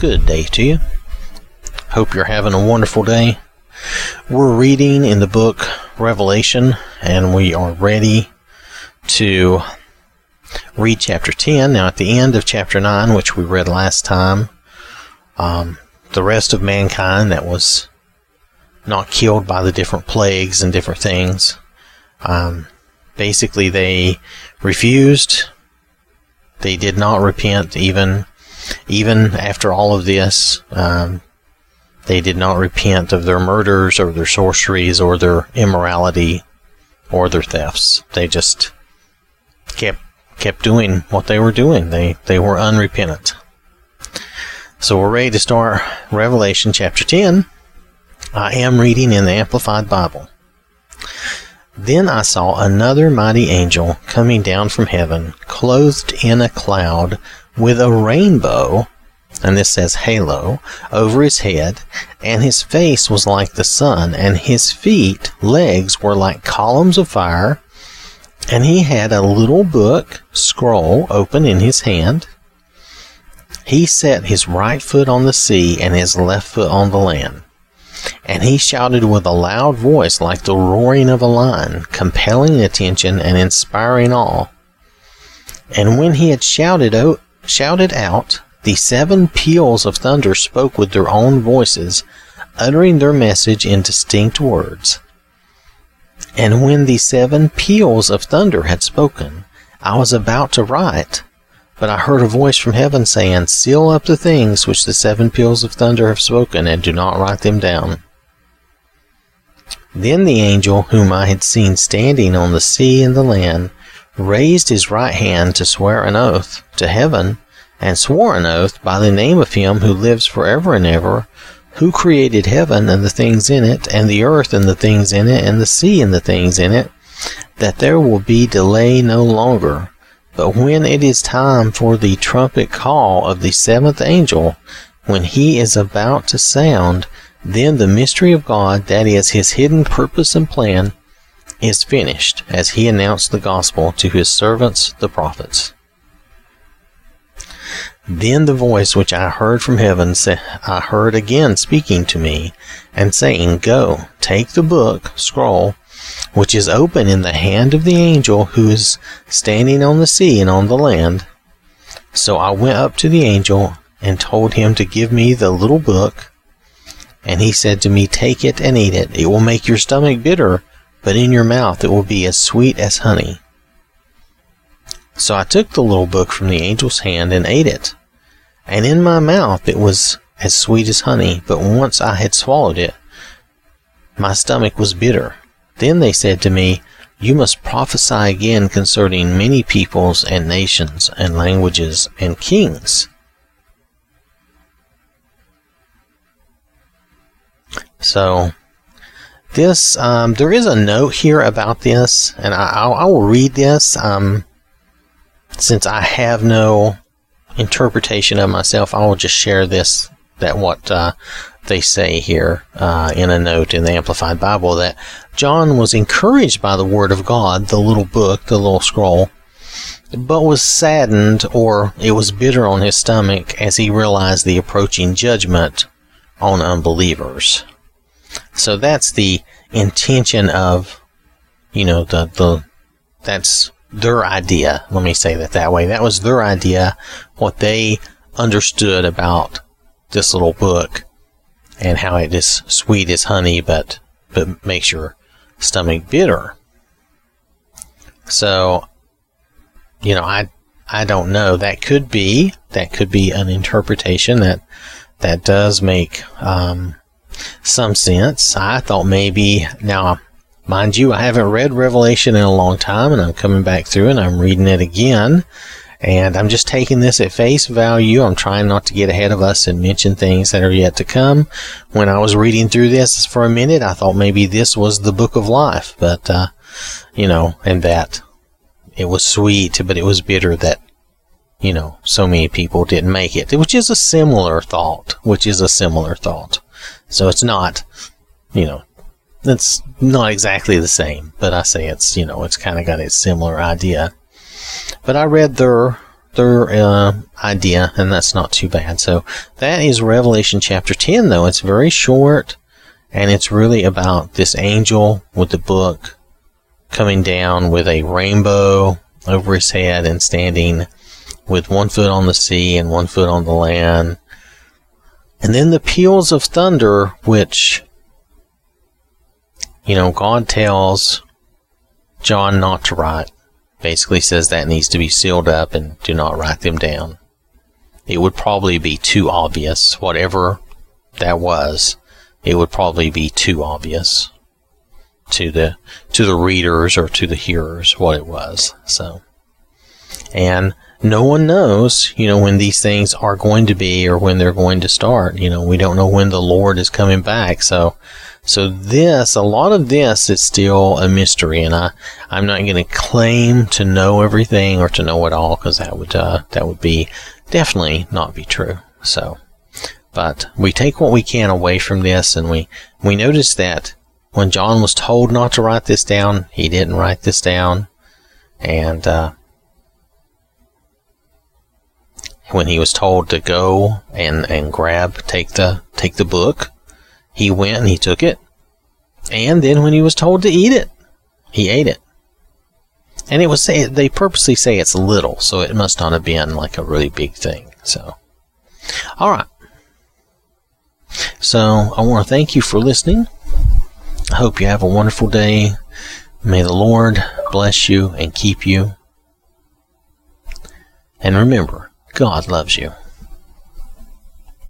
Good day to you. Hope you're having a wonderful day. We're reading in the book Revelation, and we are ready to read chapter 10. Now, at the end of chapter 9, which we read last time, um, the rest of mankind that was not killed by the different plagues and different things, um, basically they refused. They did not repent even even after all of this. Um, they did not repent of their murders or their sorceries or their immorality or their thefts. They just kept kept doing what they were doing. They they were unrepentant. So we're ready to start Revelation chapter 10. I am reading in the Amplified Bible. Then I saw another mighty angel coming down from heaven, clothed in a cloud, with a rainbow, and this says halo, over his head, and his face was like the sun, and his feet, legs, were like columns of fire, and he had a little book, scroll, open in his hand. He set his right foot on the sea and his left foot on the land. And he shouted with a loud voice like the roaring of a lion, compelling attention and inspiring awe. And when he had shouted out, shouted out, the seven peals of thunder spoke with their own voices, uttering their message in distinct words. And when the seven peals of thunder had spoken, I was about to write, but I heard a voice from heaven saying, Seal up the things which the seven peals of thunder have spoken, and do not write them down. Then the angel whom I had seen standing on the sea and the land raised his right hand to swear an oath to heaven, and swore an oath by the name of him who lives forever and ever, who created heaven and the things in it, and the earth and the things in it, and the sea and the things in it, that there will be delay no longer. But when it is time for the trumpet call of the seventh angel, when he is about to sound, then the mystery of God, that is his hidden purpose and plan, is finished, as he announced the gospel to his servants the prophets. Then the voice which I heard from heaven said, I heard again speaking to me, and saying, Go, take the book, scroll, which is open in the hand of the angel who is standing on the sea and on the land. So I went up to the angel and told him to give me the little book. And he said to me, Take it and eat it. It will make your stomach bitter, but in your mouth it will be as sweet as honey. So I took the little book from the angel's hand and ate it. And in my mouth it was as sweet as honey, but once I had swallowed it, my stomach was bitter. Then they said to me, You must prophesy again concerning many peoples and nations and languages and kings. So, this, um, there is a note here about this, and I, I, will read this. Um, since I have no interpretation of myself, I will just share this, that what uh, they say here uh, in a note in the Amplified Bible that John was encouraged by the Word of God, the little book, the little scroll, but was saddened or it was bitter on his stomach as he realized the approaching judgment on unbelievers. So that's the intention of, you know, the, the, that's their idea. Let me say that that way. That was their idea, what they understood about this little book and how it is sweet as honey, but but makes your stomach bitter. So, you know, I I don't know. That could be that could be an interpretation that that does make um, some sense. I thought maybe now, mind you, I haven't read Revelation in a long time, and I'm coming back through and I'm reading it again. And I'm just taking this at face value. I'm trying not to get ahead of us and mention things that are yet to come. When I was reading through this for a minute, I thought maybe this was the book of life, but, uh, you know, and that it was sweet, but it was bitter that, you know, so many people didn't make it, which is a similar thought, which is a similar thought. So it's not, you know, it's not exactly the same, but I say it's, you know, it's kind of got a similar idea. But I read their their uh, idea, and that's not too bad. So that is Revelation chapter 10, though. It's very short, and it's really about this angel with the book coming down with a rainbow over his head and standing with one foot on the sea and one foot on the land. And then the peals of thunder, which, you know, God tells John not to write basically says that needs to be sealed up and do not write them down. It would probably be too obvious, whatever that was. It would probably be too obvious to the to the readers or to the hearers what it was. So, and no one knows, you know, when these things are going to be or when they're going to start. You know, we don't know when the Lord is coming back. So, so this, a lot of this is still a mystery, and I, I'm not going to claim to know everything or to know it all because that would, uh, that would be definitely not be true. So, but we take what we can away from this, and we, we notice that when John was told not to write this down, he didn't write this down, and, uh, when he was told to go and, and grab, take the, take the book, he went and he took it. And then when he was told to eat it, he ate it. And it was they purposely say it's little, so it must not have been like a really big thing. So, all right. So I want to thank you for listening. I hope you have a wonderful day. May the Lord bless you and keep you. And remember, God loves you.